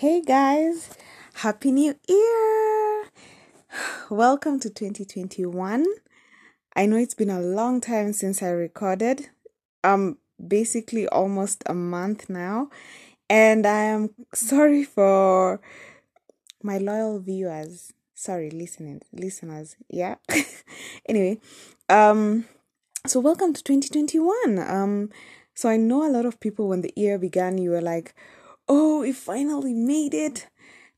Hey guys, Happy New Year! Welcome to 2021. I know it's been a long time since I recorded. Um basically almost a month now, and I am sorry for my loyal viewers. Sorry, listening listeners. Yeah. anyway, um so welcome to 2021. Um so I know a lot of people when the year began you were like, "Oh, we finally made it."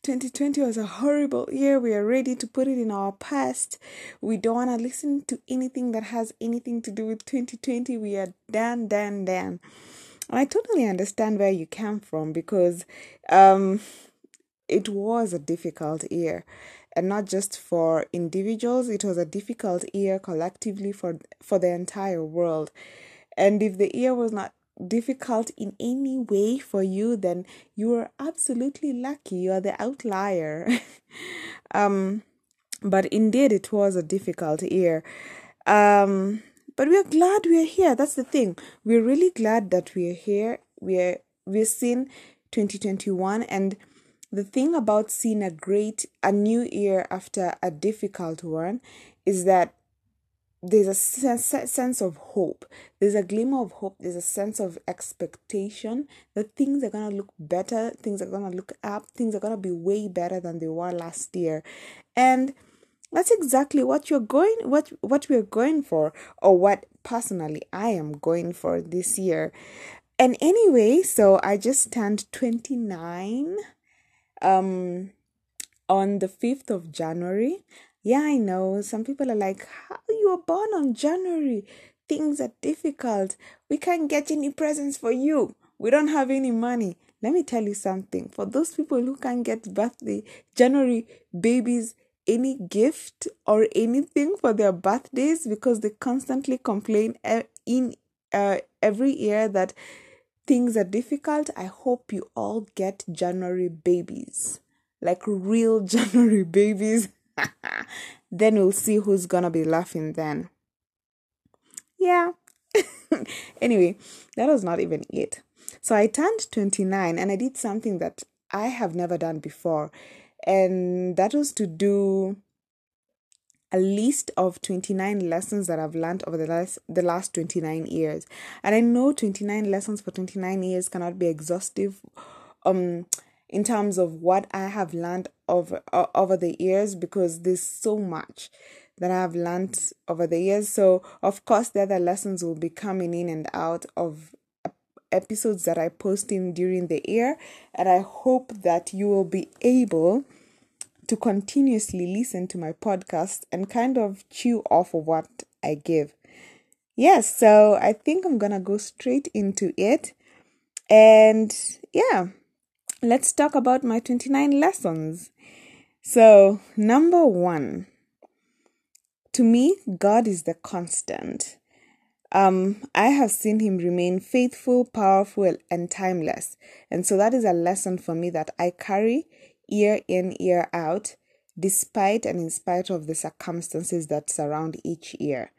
2020 was a horrible year. We are ready to put it in our past. We don't want to listen to anything that has anything to do with 2020. We are done, done, done. And I totally understand where you come from because um, it was a difficult year. And not just for individuals, it was a difficult year collectively for for the entire world. And if the year was not difficult in any way for you, then you are absolutely lucky. You are the outlier. um, but indeed, it was a difficult year. Um, but we are glad we are here. That's the thing. We're really glad that we are here. We're we're seeing 2021 and the thing about seeing a great a new year after a difficult one is that there's a sense, of hope. There's a glimmer of hope. There's a sense of expectation that things are going to look better. Things are going to look up. Things are going to be way better than they were last year. And that's exactly what you're going what what we're going for or what personally i am going for this year. And anyway so i just turned 29 um on the 5th of january yeah, I know. Some people are like, How you were born on January? Things are difficult. We can't get any presents for you. We don't have any money. Let me tell you something. For those people who can't get birthday, January babies, any gift or anything for their birthdays because they constantly complain in uh, every year that things are difficult. I hope you all get January babies, like real January babies. then we'll see who's gonna be laughing then. Yeah. anyway, that was not even it. So I turned 29 and I did something that I have never done before. And that was to do a list of 29 lessons that I've learned over the last the last 29 years. And I know 29 lessons for 29 years cannot be exhaustive um in terms of what I have learned over uh, over the years because there's so much that I have learned over the years. So of course the other lessons will be coming in and out of episodes that I post in during the year and I hope that you will be able to continuously listen to my podcast and kind of chew off of what I give. Yes, so I think I'm gonna go straight into it. And yeah, let's talk about my 29 lessons. So, number one, to me, God is the constant. Um, I have seen him remain faithful, powerful, and timeless. And so that is a lesson for me that I carry year in, year out, despite and in spite of the circumstances that surround each year.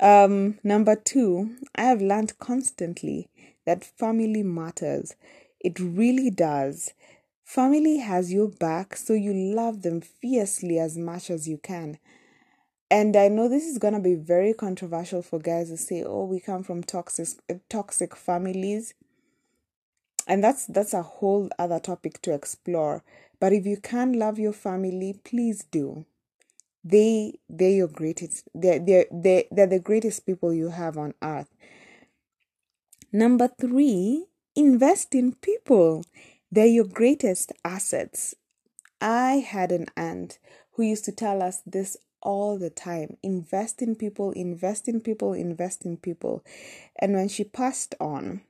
Um, number two, I have learned constantly that family matters. It really does. Family has your back, so you love them fiercely as much as you can. And I know this is gonna be very controversial for guys to say, "Oh, we come from toxic toxic families," and that's that's a whole other topic to explore. But if you can love your family, please do. They they're your greatest. They're they're they they're the greatest people you have on earth. Number three Invest in people. They're your greatest assets. I had an aunt who used to tell us this all the time invest in people, invest in people, invest in people. And when she passed on,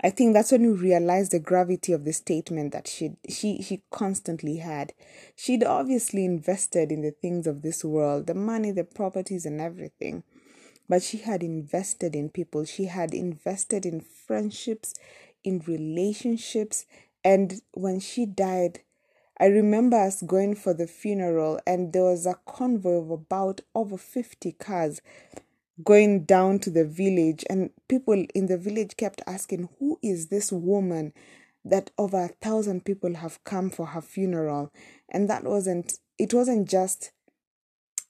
I think that's when we realized the gravity of the statement that she she she constantly had. She'd obviously invested in the things of this world, the money, the properties and everything but she had invested in people. She had invested in friendships, in relationships. And when she died, I remember us going for the funeral, and there was a convoy of about over 50 cars going down to the village. And people in the village kept asking, Who is this woman? that over a thousand people have come for her funeral. And that wasn't, it wasn't just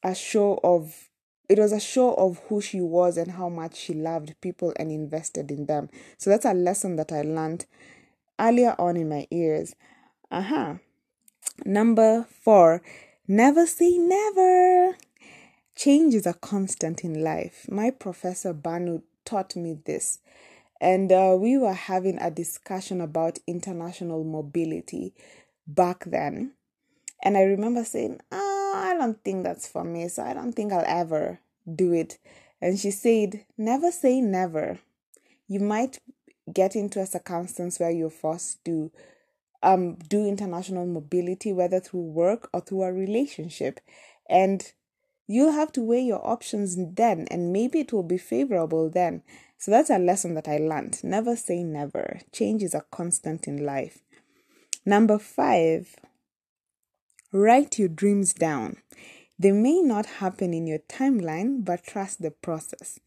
a show of, it was a show of who she was and how much she loved people and invested in them. So that's a lesson that I learned earlier on in my ears. Uh-huh. Number four, never say never. Change is a constant in life. My professor Banu taught me this. And uh, we were having a discussion about international mobility back then. And I remember saying, I don't think that's for me, so I don't think I'll ever do it. And she said, Never say never. You might get into a circumstance where you're forced to um, do international mobility, whether through work or through a relationship. And you'll have to weigh your options then, and maybe it will be favorable then. So that's a lesson that I learned. Never say never. Change is a constant in life. Number five, write your dreams down. They may not happen in your timeline, but trust the process.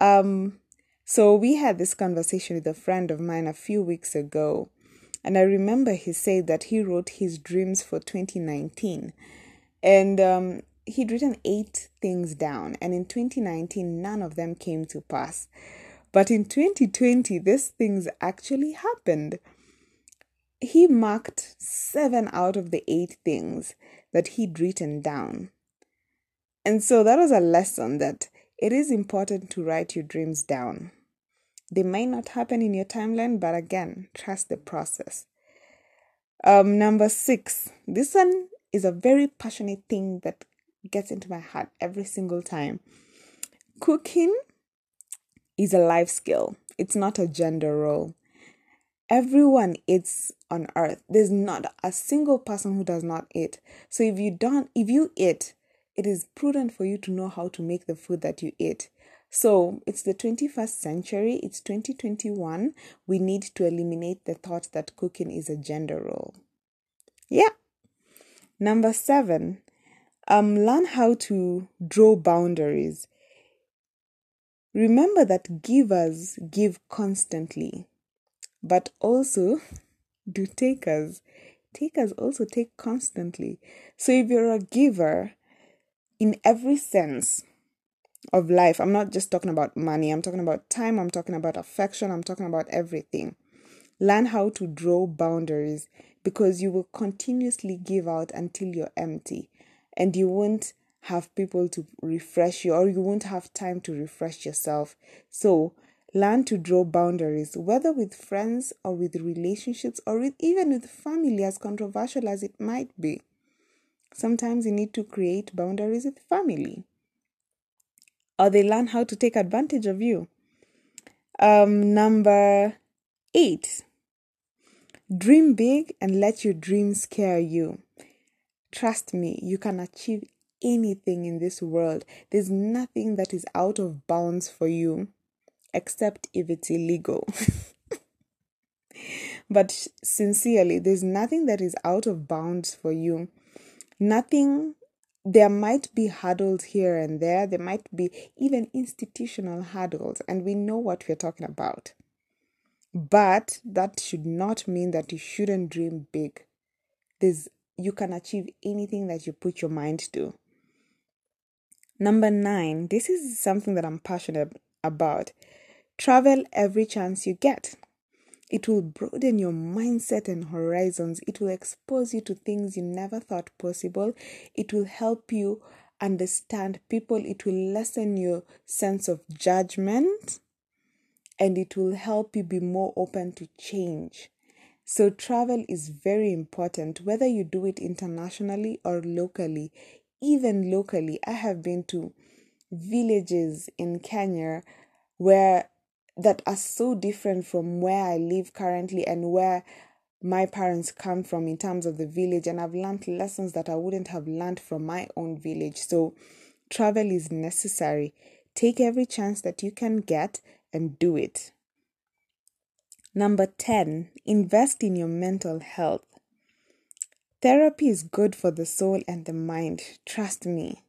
Um, so we had this conversation with a friend of mine a few weeks ago, and I remember he said that he wrote his dreams for 2019. And um, he'd written eight things down, and in 2019, none of them came to pass. But in 2020, these things actually happened. He marked seven out of the eight things that he'd written down. And so that was a lesson that it is important to write your dreams down. They might not happen in your timeline, but again, trust the process. Um, number six, this one is a very passionate thing that gets into my heart every single time. Cooking is a life skill, it's not a gender role. Everyone eats on earth. There's not a single person who does not eat. So if you don't, if you eat, it is prudent for you to know how to make the food that you eat. So it's the 21st century, it's 2021. We need to eliminate the thought that cooking is a gender role. Yeah. Number seven, um, learn how to draw boundaries. Remember that givers give constantly, but also do takers. Takers also take constantly. So if you're a giver in every sense of life, I'm not just talking about money, I'm talking about time, I'm talking about affection, I'm talking about everything. Learn how to draw boundaries because you will continuously give out until you're empty and you won't have people to refresh you or you won't have time to refresh yourself. So, learn to draw boundaries, whether with friends or with relationships or with, even with family, as controversial as it might be. Sometimes you need to create boundaries with family, or they learn how to take advantage of you. Um, number eight, dream big and let your dreams scare you. Trust me, you can achieve anything in this world. There's nothing that is out of bounds for you except if it's illegal. but sincerely, there's nothing that is out of bounds for you. Nothing, there might be hurdles here and there, there might be even institutional hurdles, and we know what we're talking about. But that should not mean that you shouldn't dream big. There's you can achieve anything that you put your mind to. Number nine, this is something that I'm passionate about. Travel every chance you get. It will broaden your mindset and horizons. It will expose you to things you never thought possible. It will help you understand people. It will lessen your sense of judgment. And it will help you be more open to change. So, travel is very important, whether you do it internationally or locally. Even locally, I have been to villages in Kenya where that are so different from where I live currently and where my parents come from in terms of the village and I've learned lessons that I wouldn't have learned from my own village. So travel is necessary. Take every chance that you can get and do it. Number 10, invest in your mental health. Therapy is good for the soul and the mind. Trust me.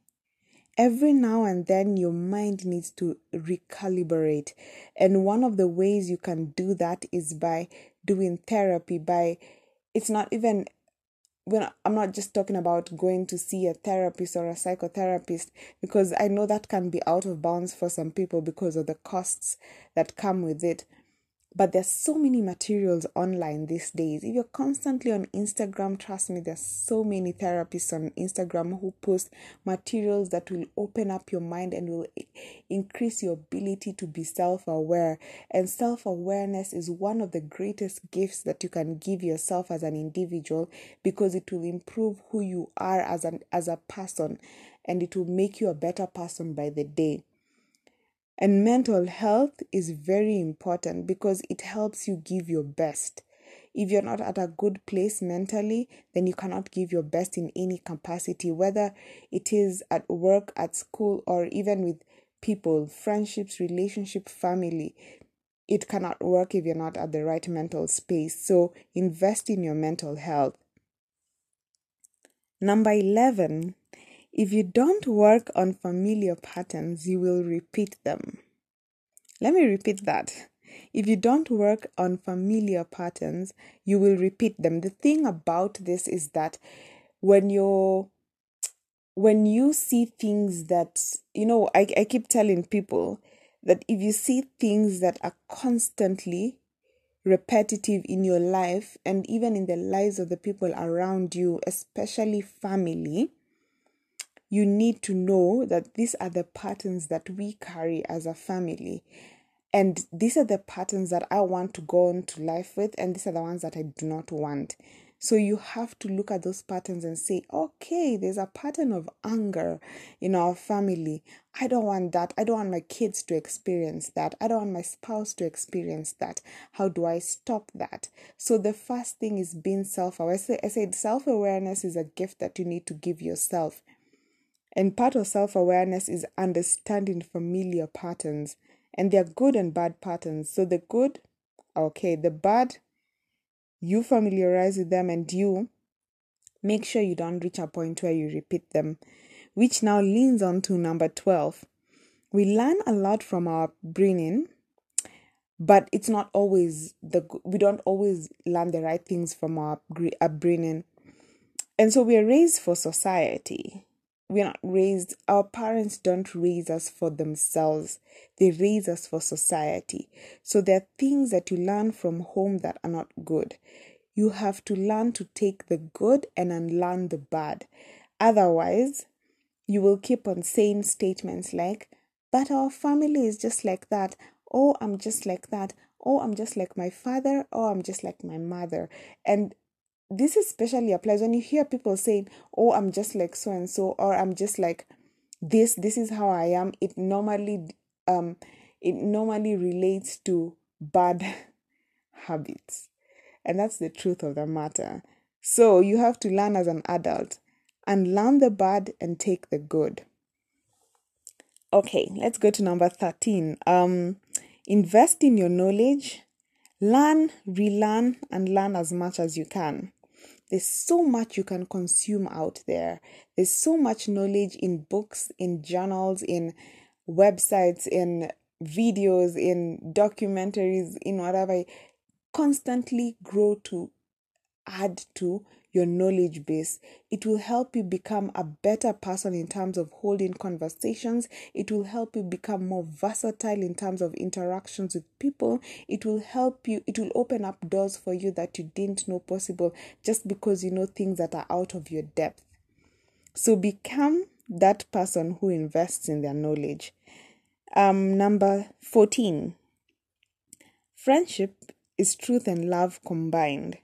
Every now and then, your mind needs to recalibrate. And one of the ways you can do that is by doing therapy by it's not even when I'm not just talking about going to see a therapist or a psychotherapist because I know that can be out of bounds for some people because of the costs that come with it. But there's so many materials online these days. If you're constantly on Instagram, trust me, there's so many therapists on Instagram who post materials that will open up your mind and will increase your ability to be self aware. And self awareness is one of the greatest gifts that you can give yourself as an individual because it will improve who you are as an as a person and it will make you a better person by the day. And mental health is very important because it helps you give your best. If you're not at a good place mentally, then you cannot give your best in any capacity, whether it is at work, at school, or even with people, friendships, relationship, family. It cannot work if you're not at the right mental space. So invest in your mental health. Number 11 if you don't work on familiar patterns, you will repeat them. Let me repeat that. If you don't work on familiar patterns, you will repeat them. The thing about this is that when you're when you see things that you know I, I keep telling people that if you see things that are constantly repetitive in your life and even in the lives of the people around you especially family you need to know that these are the patterns that we carry as a family. And these are the patterns that I want to go on to life with, and these are the ones that I do not want. So you have to look at those patterns and say, okay, there's a pattern of anger in our family. I don't want that. I don't want my kids to experience that. I don't want my spouse to experience that. How do I stop that? So the first thing is being self aware. I said self awareness is a gift that you need to give yourself. And part of self awareness is understanding familiar patterns. And they're good and bad patterns. So the good, okay, the bad, you familiarize with them and you make sure you don't reach a point where you repeat them, which now leans on to number 12. We learn a lot from our upbringing, but it's not always the we don't always learn the right things from our upbringing. And so we are raised for society we're not raised, our parents don't raise us for themselves, they raise us for society. So there are things that you learn from home that are not good. You have to learn to take the good and unlearn the bad. Otherwise, you will keep on saying statements like, but our family is just like that. Oh, I'm just like that. Oh, I'm just like my father. Oh, I'm just like my mother. And this especially applies when you hear people saying, Oh, I'm just like so and so, or I'm just like this, this is how I am. It normally um it normally relates to bad habits. And that's the truth of the matter. So you have to learn as an adult and learn the bad and take the good. Okay, let's go to number 13. Um invest in your knowledge, learn, relearn, and learn as much as you can. There's so much you can consume out there. There's so much knowledge in books, in journals, in websites, in videos, in documentaries, in whatever. Constantly grow to add to your knowledge base. It will help you become a better person in terms of holding conversations. It will help you become more versatile in terms of interactions with people. It will help you, it will open up doors for you that you didn't know possible just because you know things that are out of your depth. So become that person who invests in their knowledge. Um, number 14. Friendship is truth and love combined.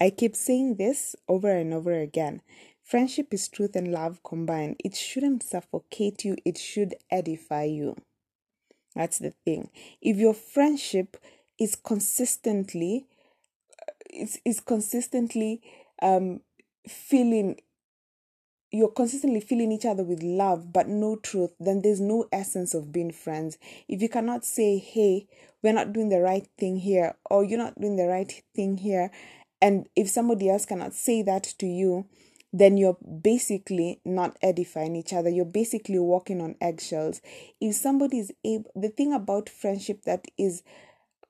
I keep saying this over and over again. Friendship is truth and love combined. It shouldn't suffocate you, it should edify you. That's the thing. If your friendship is consistently is, is consistently um feeling you're consistently feeling each other with love but no truth, then there's no essence of being friends. If you cannot say, hey, we're not doing the right thing here, or you're not doing the right thing here, and if somebody else cannot say that to you, then you're basically not edifying each other. You're basically walking on eggshells. If somebody is able, the thing about friendship that is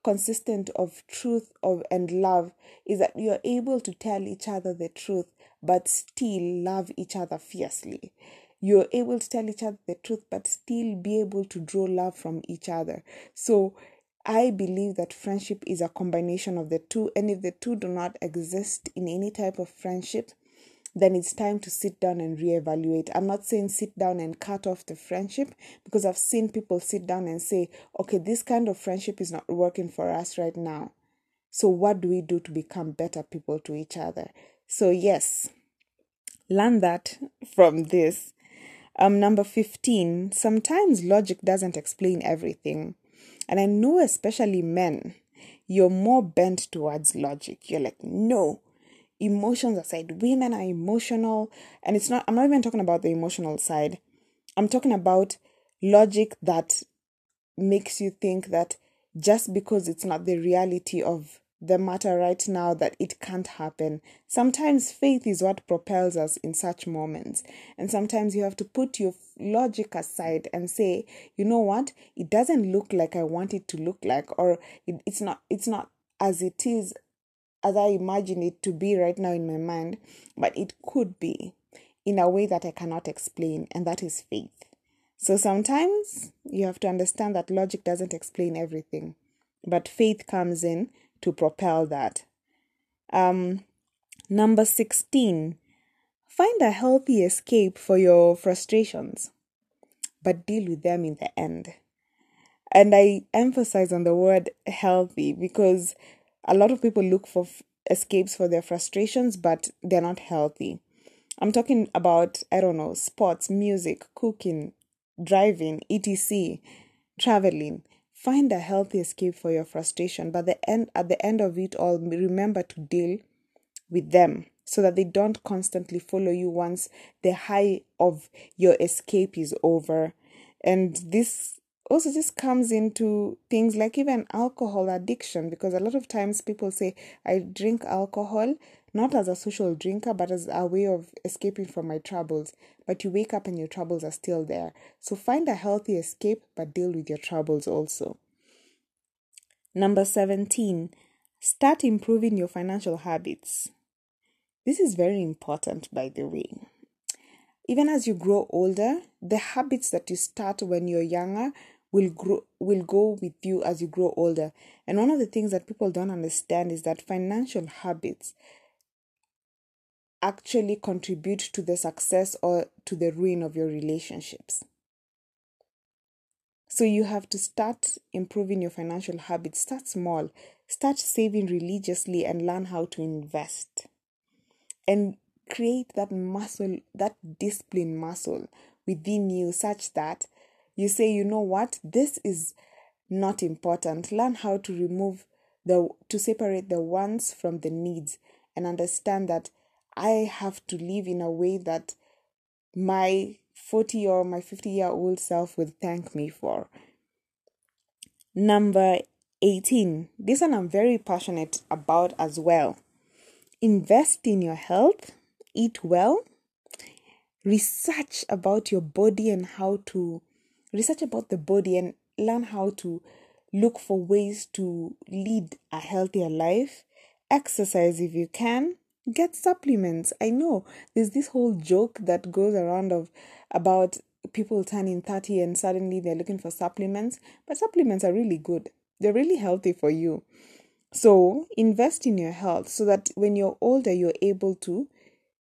consistent of truth of and love is that you're able to tell each other the truth but still love each other fiercely you're able to tell each other the truth but still be able to draw love from each other so i believe that friendship is a combination of the two and if the two do not exist in any type of friendship then it's time to sit down and reevaluate. I'm not saying sit down and cut off the friendship because I've seen people sit down and say, okay, this kind of friendship is not working for us right now. So, what do we do to become better people to each other? So, yes, learn that from this. Um, number 15, sometimes logic doesn't explain everything. And I know, especially men, you're more bent towards logic. You're like, no, emotions aside women are emotional and it's not i'm not even talking about the emotional side i'm talking about logic that makes you think that just because it's not the reality of the matter right now that it can't happen. Sometimes faith is what propels us in such moments. And sometimes you have to put your logic aside and say, you know what? It doesn't look like I want it to look like or it, it's not it's not as it is as I imagine it to be right now in my mind, but it could be in a way that I cannot explain, and that is faith. So sometimes you have to understand that logic doesn't explain everything, but faith comes in to propel that. Um, number 16, find a healthy escape for your frustrations, but deal with them in the end. And I emphasize on the word healthy because a lot of people look for f- escapes for their frustrations, but they're not healthy. I'm talking about, I don't know, sports, music, cooking, driving, etc., traveling. Find a healthy escape for your frustration, but the end at the end of it all, remember to deal with them so that they don't constantly follow you once the high of your escape is over. And this also just comes into things like even alcohol addiction because a lot of times people say i drink alcohol not as a social drinker but as a way of escaping from my troubles. But you wake up and your troubles are still there. So find a healthy escape but deal with your troubles also. Number 17 start improving your financial habits. This is very important by the way. Even as you grow older, the habits that you start when you're younger will grow will go with you as you grow older. And one of the things that people don't understand is that financial habits actually contribute to the success or to the ruin of your relationships. So you have to start improving your financial habits. Start small. Start saving religiously and learn how to invest. And create that muscle, that discipline muscle within you such that you say, you know what, this is not important. Learn how to remove the, to separate the wants from the needs and understand that I have to live in a way that my 40 or my 50 year old self will thank me for. Number 18. This one I'm very passionate about as well. Invest in your health, eat well, research about your body and how to research about the body and learn how to look for ways to lead a healthier life. Exercise if you can. Get supplements. I know there's this whole joke that goes around of about people turning 30 and suddenly they're looking for supplements, but supplements are really good. They're really healthy for you. So, invest in your health so that when you're older, you're able to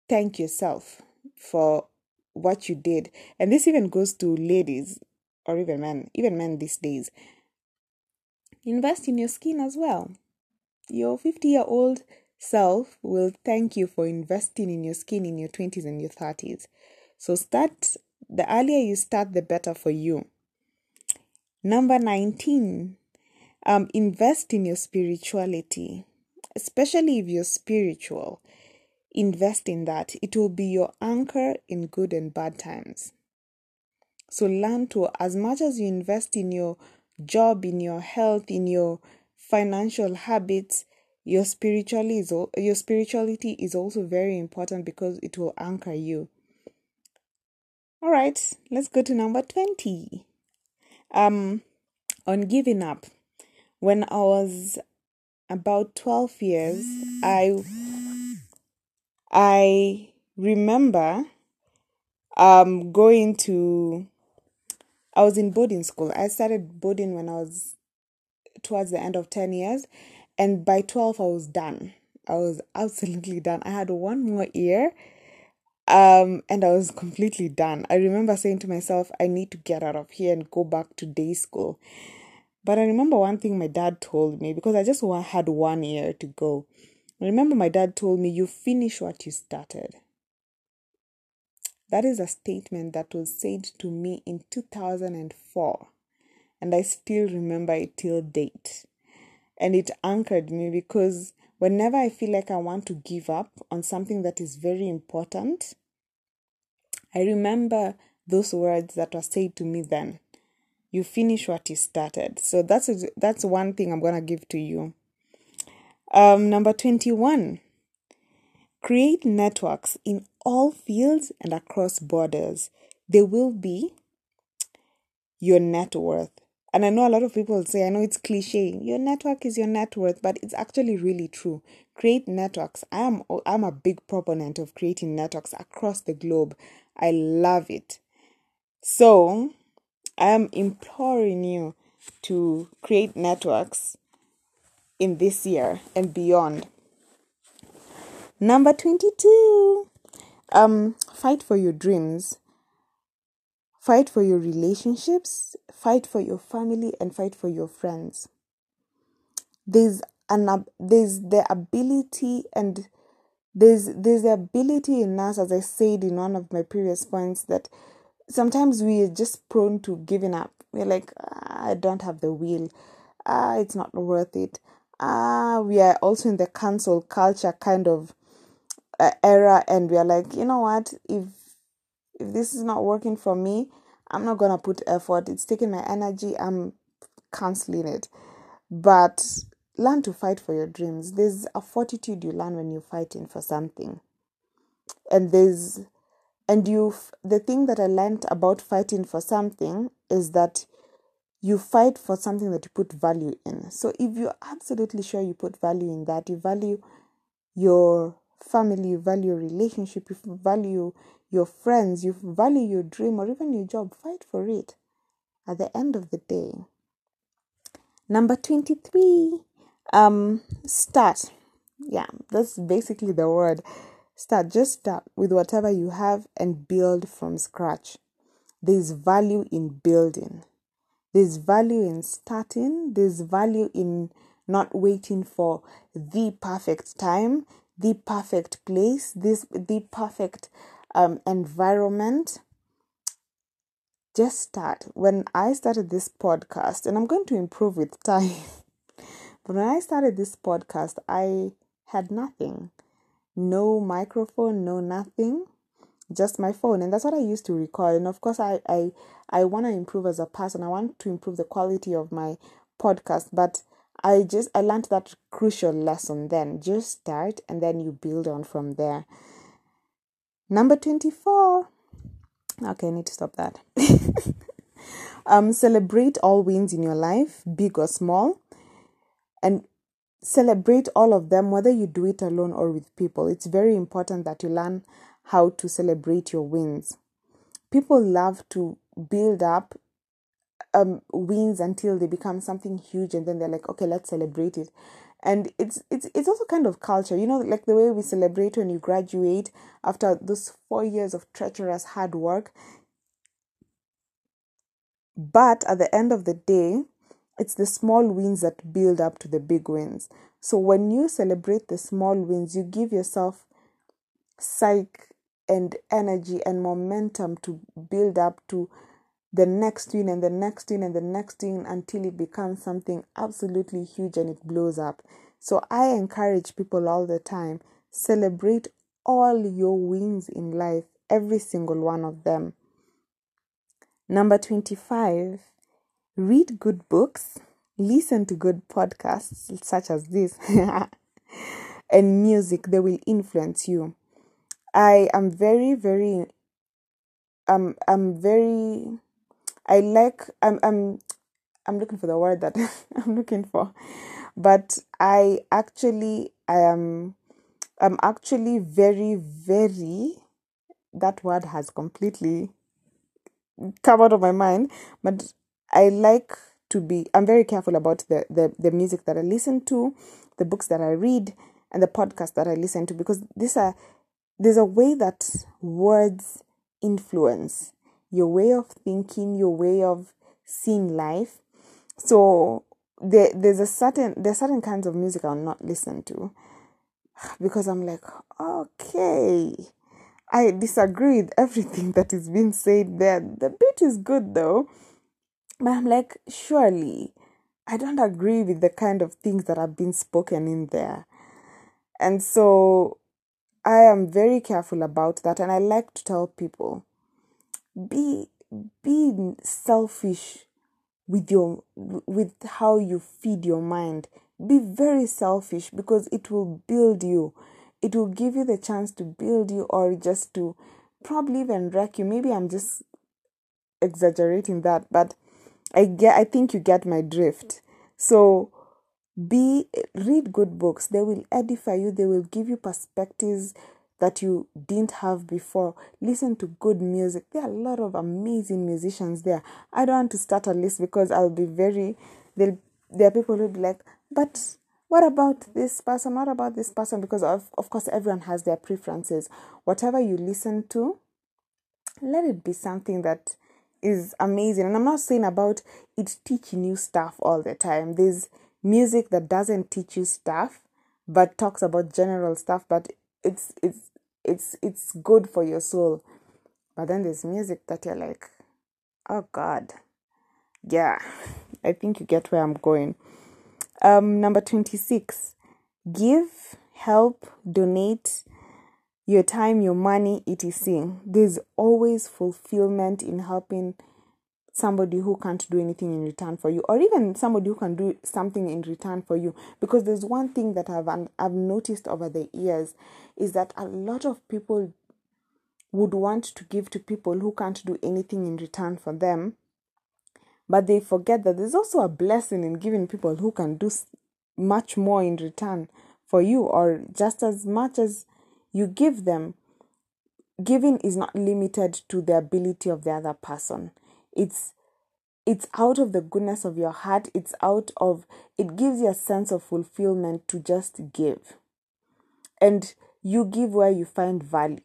thank yourself for what you did. And this even goes to ladies or even men, even men these days. Invest in your skin as well. Your 50 year old self will thank you for investing in your skin in your 20s and your 30s. So start, the earlier you start, the better for you. Number 19, um, invest in your spirituality, especially if you're spiritual. Invest in that. It will be your anchor in good and bad times. So learn to, as much as you invest in your job, in your health, in your financial habits, your spirituality is your spirituality is also very important because it will anchor you. All right, let's go to number 20. Um on giving up. when I was about 12 years, I I remember um going to I was in boarding school. I started boarding when I was towards the end of 10 years and by 12 I was done. I was absolutely done. I had one more year um and I was completely done. I remember saying to myself I need to get out of here and go back to day school. But I remember one thing my dad told me because I just had one year to go. I remember my dad told me, You finish what you started. That is a statement that was said to me in 2004, and I still remember it till date. And it anchored me because whenever I feel like I want to give up on something that is very important, I remember those words that were said to me then you finish what you started. So that's a, that's one thing I'm gonna give to you. Um, number 21. Create networks in all fields and across borders. They will be your net worth. And I know a lot of people say, I know it's cliche, your network is your net worth, but it's actually really true. Create networks. I am I'm a big proponent of creating networks across the globe. I love it. So I am imploring you to create networks in this year and beyond. Number 22. Um fight for your dreams. Fight for your relationships, fight for your family and fight for your friends. There's an there's the ability and there's there's the ability in us as I said in one of my previous points that sometimes we're just prone to giving up. We're like, ah, I don't have the will. Ah, it's not worth it. Ah, we are also in the cancel culture kind of uh, era, and we are like, you know what? If this is not working for me, I'm not gonna put effort. It's taking my energy. I'm canceling it. But learn to fight for your dreams. There's a fortitude you learn when you're fighting for something, and there's and you the thing that i learned about fighting for something is that you fight for something that you put value in so if you're absolutely sure you put value in that you value your family you value your relationship you value your friends you value your dream or even your job fight for it at the end of the day number 23 um start yeah that's basically the word Start, just start with whatever you have and build from scratch. There's value in building. There's value in starting. There's value in not waiting for the perfect time, the perfect place, this the perfect um, environment. Just start. When I started this podcast, and I'm going to improve with time, but when I started this podcast, I had nothing no microphone, no nothing, just my phone. And that's what I used to record. And of course, I I, I want to improve as a person. I want to improve the quality of my podcast. But I just I learned that crucial lesson then. Just start and then you build on from there. Number 24. Okay, I need to stop that. um, celebrate all wins in your life, big or small. And celebrate all of them, whether you do it alone or with people. It's very important that you learn how to celebrate your wins. People love to build up um, wins until they become something huge, and then they're like, okay, let's celebrate it. And it's it's it's also kind of culture, you know, like the way we celebrate when you graduate after those four years of treacherous hard work. But at the end of the day, it's the small wins that build up to the big wins. So when you celebrate the small wins, you give yourself psych and energy and momentum to build up to the next win and the next win and the next win until it becomes something absolutely huge and it blows up. So I encourage people all the time celebrate all your wins in life, every single one of them. Number 25 read good books, listen to good podcasts such as this, and music. They will influence you. I am very, very, um, I'm very, I like, I'm, I'm, I'm looking for the word that I'm looking for. But I actually I am I'm actually very, very that word has completely come out of my mind. But I like to be I'm very careful about the, the, the music that I listen to, the books that I read, and the podcast that I listen to because these are there's a way that words influence your way of thinking, your way of seeing life. So there, there's a certain there's certain kinds of music I'll not listen to because I'm like, okay, I disagree with everything that is being said there. The beat is good though, but I'm like, surely I don't agree with the kind of things that have been spoken in there. And so I am very careful about that and I like to tell people be be selfish with your with how you feed your mind. Be very selfish because it will build you. It will give you the chance to build you or just to probably even wreck you. Maybe i'm just exaggerating that but i get i think you get my drift. So be read good books. They will edify you. They will give you perspectives that you didn't have before. Listen to good music. There are a lot of amazing musicians there. I don't want to start a list because I'll be very there are people who'll be like, but what about this person? What about this person? Because of of course everyone has their preferences. Whatever you listen to, let it be something that is amazing. And I'm not saying about it teaching you stuff all the time. There's music that doesn't teach you stuff but talks about general stuff but it's it's it's it's good for your soul. But then there's music that you're like oh god. Yeah i think you get where i'm going. Um number 26 give help donate your time your money etc. There's always fulfillment in helping somebody who can't do anything in return for you or even somebody who can do something in return for you. Because there's one thing that I've I've noticed over the years is that a lot of people would want to give to people who can't do anything in return for them but they forget that there's also a blessing in giving people who can do much more in return for you or just as much as you give them. Giving is not limited to the ability of the other person it's it's out of the goodness of your heart. It's out of it gives you a sense of fulfillment to just give. And you give where you find value.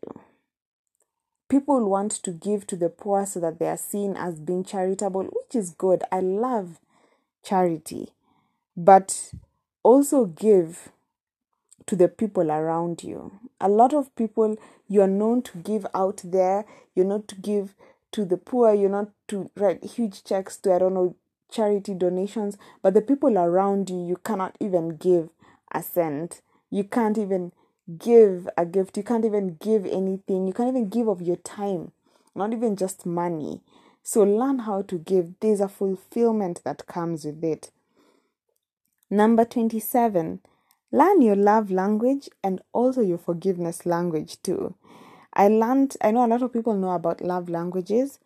People want to give to the poor so that they are seen as being charitable which is good. I love charity. But also give to the people around you. A lot of people you are known to give out there. You're not to give to the poor, you're not to write huge checks to, I don't know, charity donations, but the people around you, you cannot even give a cent. You can't even give a gift. You can't even give anything. You can't even give of your time, not even just money. So learn how to give. There's a fulfillment that comes with it. Number 27. Learn your love language and also your forgiveness language too. I learned, I know a lot of people know about love languages.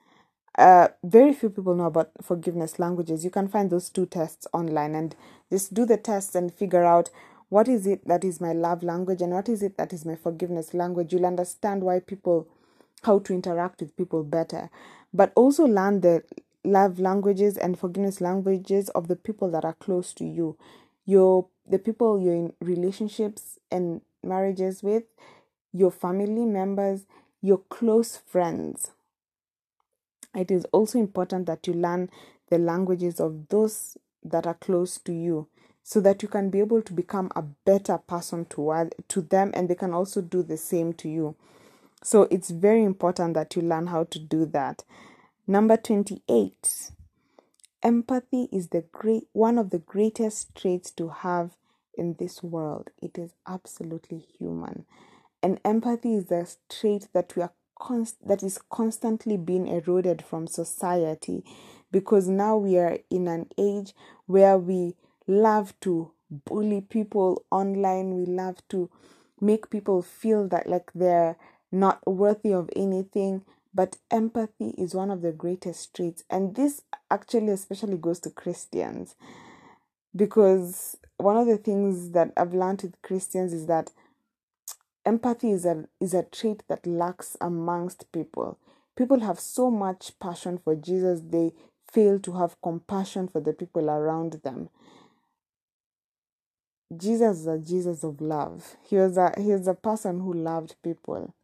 Uh, very few people know about forgiveness languages. You can find those two tests online and just do the tests and figure out what is it that is my love language and what is it that is my forgiveness language. You'll understand why people, how to interact with people better. But also learn the love languages and forgiveness languages of the people that are close to you. Your the people you're in relationships and marriages with, your family members, your close friends. It is also important that you learn the languages of those that are close to you so that you can be able to become a better person to, to them and they can also do the same to you. So it's very important that you learn how to do that. Number 28. Empathy is the great one of the greatest traits to have in this world. It is absolutely human. And empathy is a trait that we are const- that is constantly being eroded from society because now we are in an age where we love to bully people online we love to make people feel that like they're not worthy of anything but empathy is one of the greatest traits. And this actually, especially, goes to Christians because one of the things that I've learned with Christians is that empathy is a is a trait that lacks amongst people. People have so much passion for Jesus, they fail to have compassion for the people around them. Jesus is a Jesus of love. He was a he was a person who loved people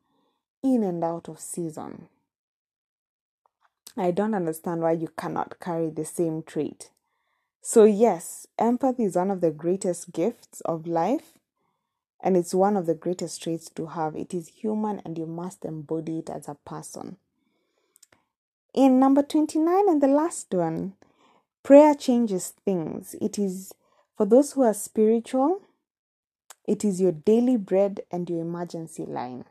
in and out of season. I don't understand why you cannot carry the same trait. So, yes, empathy is one of the greatest gifts of life, and it's one of the greatest traits to have. It is human, and you must embody it as a person. In number 29, and the last one, prayer changes things. It is for those who are spiritual, it is your daily bread and your emergency line.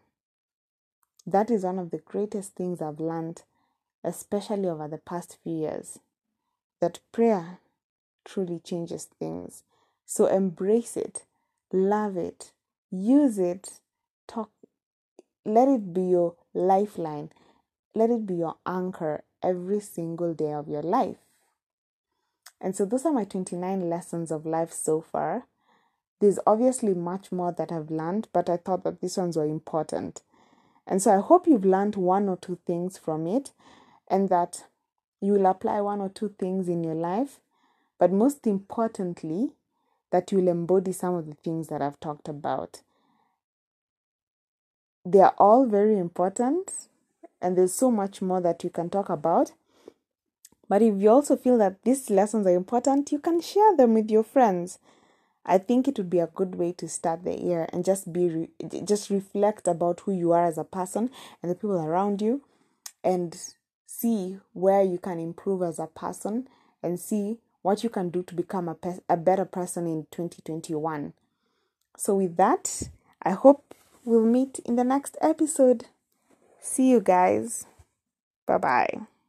That is one of the greatest things I've learned especially over the past few years, that prayer truly changes things. So embrace it, love it, use it, talk, let it be your lifeline, let it be your anchor every single day of your life. And so, those are my 29 lessons of life so far. There's obviously much more that I've learned, but I thought that these ones were important. And so, I hope you've learned one or two things from it and that you will apply one or two things in your life, but most importantly, that you will embody some of the things that I've talked about. They are all very important, and there's so much more that you can talk about. But if you also feel that these lessons are important, you can share them with your friends. I think it would be a good way to start the year and just be re- just reflect about who you are as a person and the people around you and see where you can improve as a person and see what you can do to become a, pe- a better person in 2021. So, with that, I hope we'll meet in the next episode. See you guys. Bye bye.